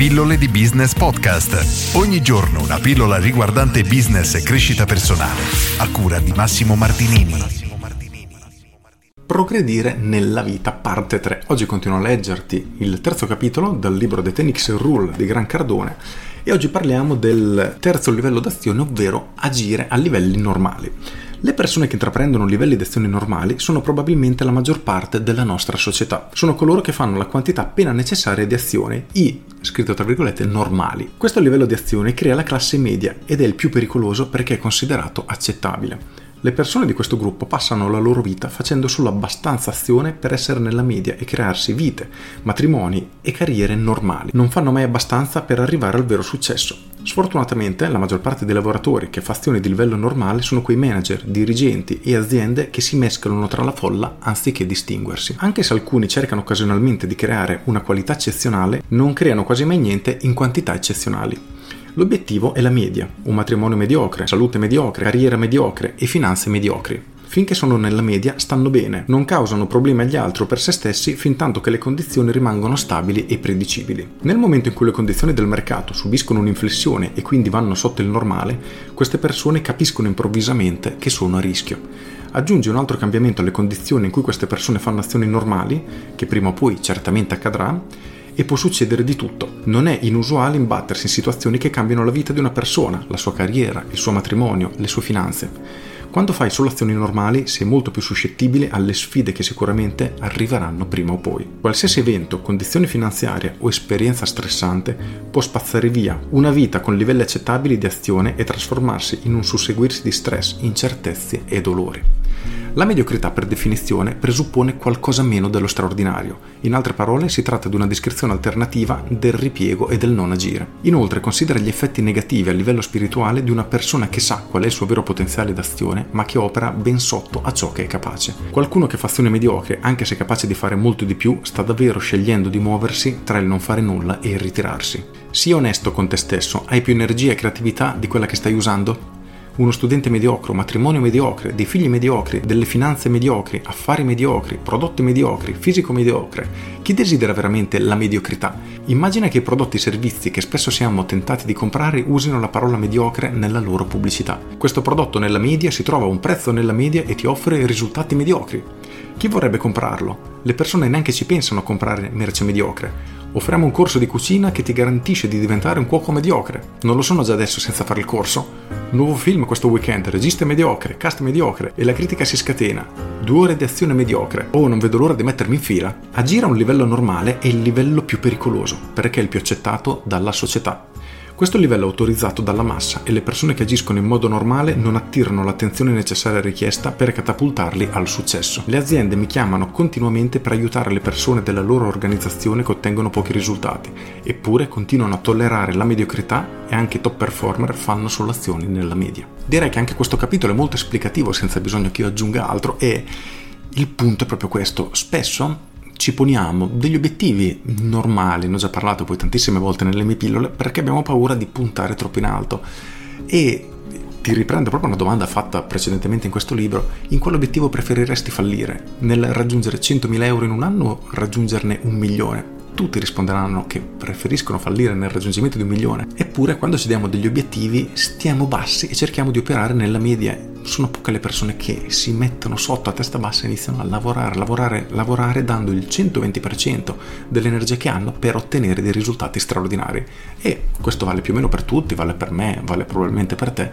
Pillole di Business Podcast. Ogni giorno una pillola riguardante business e crescita personale. A cura di Massimo Martinini. Progredire nella vita, parte 3. Oggi continuo a leggerti il terzo capitolo dal libro The Tenix Rule di Gran Cardone e oggi parliamo del terzo livello d'azione, ovvero agire a livelli normali. Le persone che intraprendono livelli di azione normali sono probabilmente la maggior parte della nostra società. Sono coloro che fanno la quantità appena necessaria di azioni, i, scritto tra virgolette, normali. Questo livello di azione crea la classe media ed è il più pericoloso perché è considerato accettabile. Le persone di questo gruppo passano la loro vita facendo solo abbastanza azione per essere nella media e crearsi vite, matrimoni e carriere normali. Non fanno mai abbastanza per arrivare al vero successo. Sfortunatamente la maggior parte dei lavoratori che fa azioni di livello normale sono quei manager, dirigenti e aziende che si mescolano tra la folla anziché distinguersi. Anche se alcuni cercano occasionalmente di creare una qualità eccezionale, non creano quasi mai niente in quantità eccezionali. L'obiettivo è la media, un matrimonio mediocre, salute mediocre, carriera mediocre e finanze mediocri. Finché sono nella media stanno bene, non causano problemi agli altri o per se stessi fin tanto che le condizioni rimangono stabili e predicibili. Nel momento in cui le condizioni del mercato subiscono un'inflessione e quindi vanno sotto il normale, queste persone capiscono improvvisamente che sono a rischio. Aggiunge un altro cambiamento alle condizioni in cui queste persone fanno azioni normali, che prima o poi certamente accadrà, e può succedere di tutto. Non è inusuale imbattersi in situazioni che cambiano la vita di una persona, la sua carriera, il suo matrimonio, le sue finanze. Quando fai solo azioni normali sei molto più suscettibile alle sfide che sicuramente arriveranno prima o poi. Qualsiasi evento, condizione finanziaria o esperienza stressante può spazzare via una vita con livelli accettabili di azione e trasformarsi in un susseguirsi di stress, incertezze e dolori. La mediocrità per definizione presuppone qualcosa meno dello straordinario. In altre parole si tratta di una descrizione alternativa del ripiego e del non agire. Inoltre considera gli effetti negativi a livello spirituale di una persona che sa qual è il suo vero potenziale d'azione ma che opera ben sotto a ciò che è capace. Qualcuno che fa azione mediocre, anche se capace di fare molto di più, sta davvero scegliendo di muoversi tra il non fare nulla e il ritirarsi. Sii onesto con te stesso, hai più energia e creatività di quella che stai usando? Uno studente mediocre, un matrimonio mediocre, dei figli mediocri, delle finanze mediocri, affari mediocri, prodotti mediocri, fisico mediocre. Chi desidera veramente la mediocrità? Immagina che i prodotti e servizi che spesso siamo tentati di comprare usino la parola mediocre nella loro pubblicità. Questo prodotto nella media si trova a un prezzo nella media e ti offre risultati mediocri. Chi vorrebbe comprarlo? Le persone neanche ci pensano a comprare merce mediocre. Offriamo un corso di cucina che ti garantisce di diventare un cuoco mediocre. Non lo sono già adesso senza fare il corso? Nuovo film questo weekend, regista mediocre, cast mediocre e la critica si scatena. Due ore di azione mediocre. Oh, non vedo l'ora di mettermi in fila. Agire a un livello normale è il livello più pericoloso, perché è il più accettato dalla società. Questo livello è autorizzato dalla massa e le persone che agiscono in modo normale non attirano l'attenzione necessaria richiesta per catapultarli al successo. Le aziende mi chiamano continuamente per aiutare le persone della loro organizzazione che ottengono pochi risultati, eppure continuano a tollerare la mediocrità e anche i top performer fanno solo azioni nella media. Direi che anche questo capitolo è molto esplicativo senza bisogno che io aggiunga altro e il punto è proprio questo. Spesso ci poniamo degli obiettivi normali, ne ho già parlato poi tantissime volte nelle mie pillole, perché abbiamo paura di puntare troppo in alto. E ti riprendo proprio una domanda fatta precedentemente in questo libro, in quale obiettivo preferiresti fallire? Nel raggiungere 100.000 euro in un anno o raggiungerne un milione? Tutti risponderanno che preferiscono fallire nel raggiungimento di un milione. Eppure quando ci diamo degli obiettivi stiamo bassi e cerchiamo di operare nella media sono poche le persone che si mettono sotto a testa bassa e iniziano a lavorare, lavorare, lavorare dando il 120% dell'energia che hanno per ottenere dei risultati straordinari. E questo vale più o meno per tutti, vale per me, vale probabilmente per te,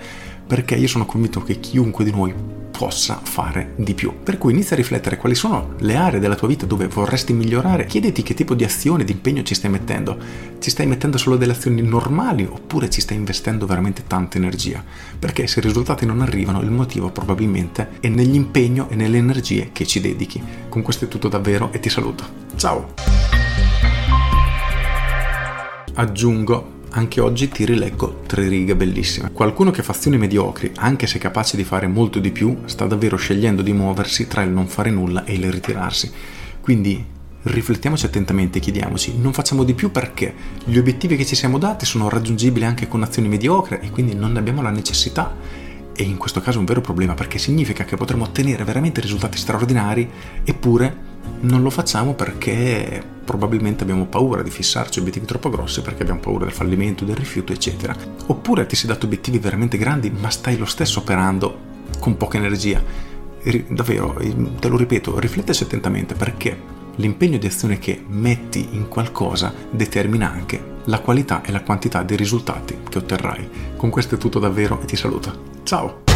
perché io sono convinto che chiunque di noi possa fare di più. Per cui inizia a riflettere quali sono le aree della tua vita dove vorresti migliorare, chiediti che tipo di azione, di impegno ci stai mettendo. Ci stai mettendo solo delle azioni normali oppure ci stai investendo veramente tanta energia? Perché se i risultati non arrivano, il motivo probabilmente è nell'impegno e nelle energie che ci dedichi. Con questo è tutto davvero e ti saluto. Ciao! Aggiungo anche oggi ti rileggo tre righe bellissime. Qualcuno che fa azioni mediocri, anche se capace di fare molto di più, sta davvero scegliendo di muoversi tra il non fare nulla e il ritirarsi. Quindi riflettiamoci attentamente e chiediamoci, non facciamo di più perché gli obiettivi che ci siamo dati sono raggiungibili anche con azioni mediocre e quindi non ne abbiamo la necessità. E in questo caso è un vero problema perché significa che potremo ottenere veramente risultati straordinari eppure non lo facciamo perché probabilmente abbiamo paura di fissarci obiettivi troppo grossi perché abbiamo paura del fallimento, del rifiuto, eccetera. Oppure ti sei dato obiettivi veramente grandi, ma stai lo stesso operando con poca energia. Davvero, te lo ripeto, rifletteci attentamente perché l'impegno di azione che metti in qualcosa determina anche la qualità e la quantità dei risultati che otterrai. Con questo è tutto davvero e ti saluto. Ciao!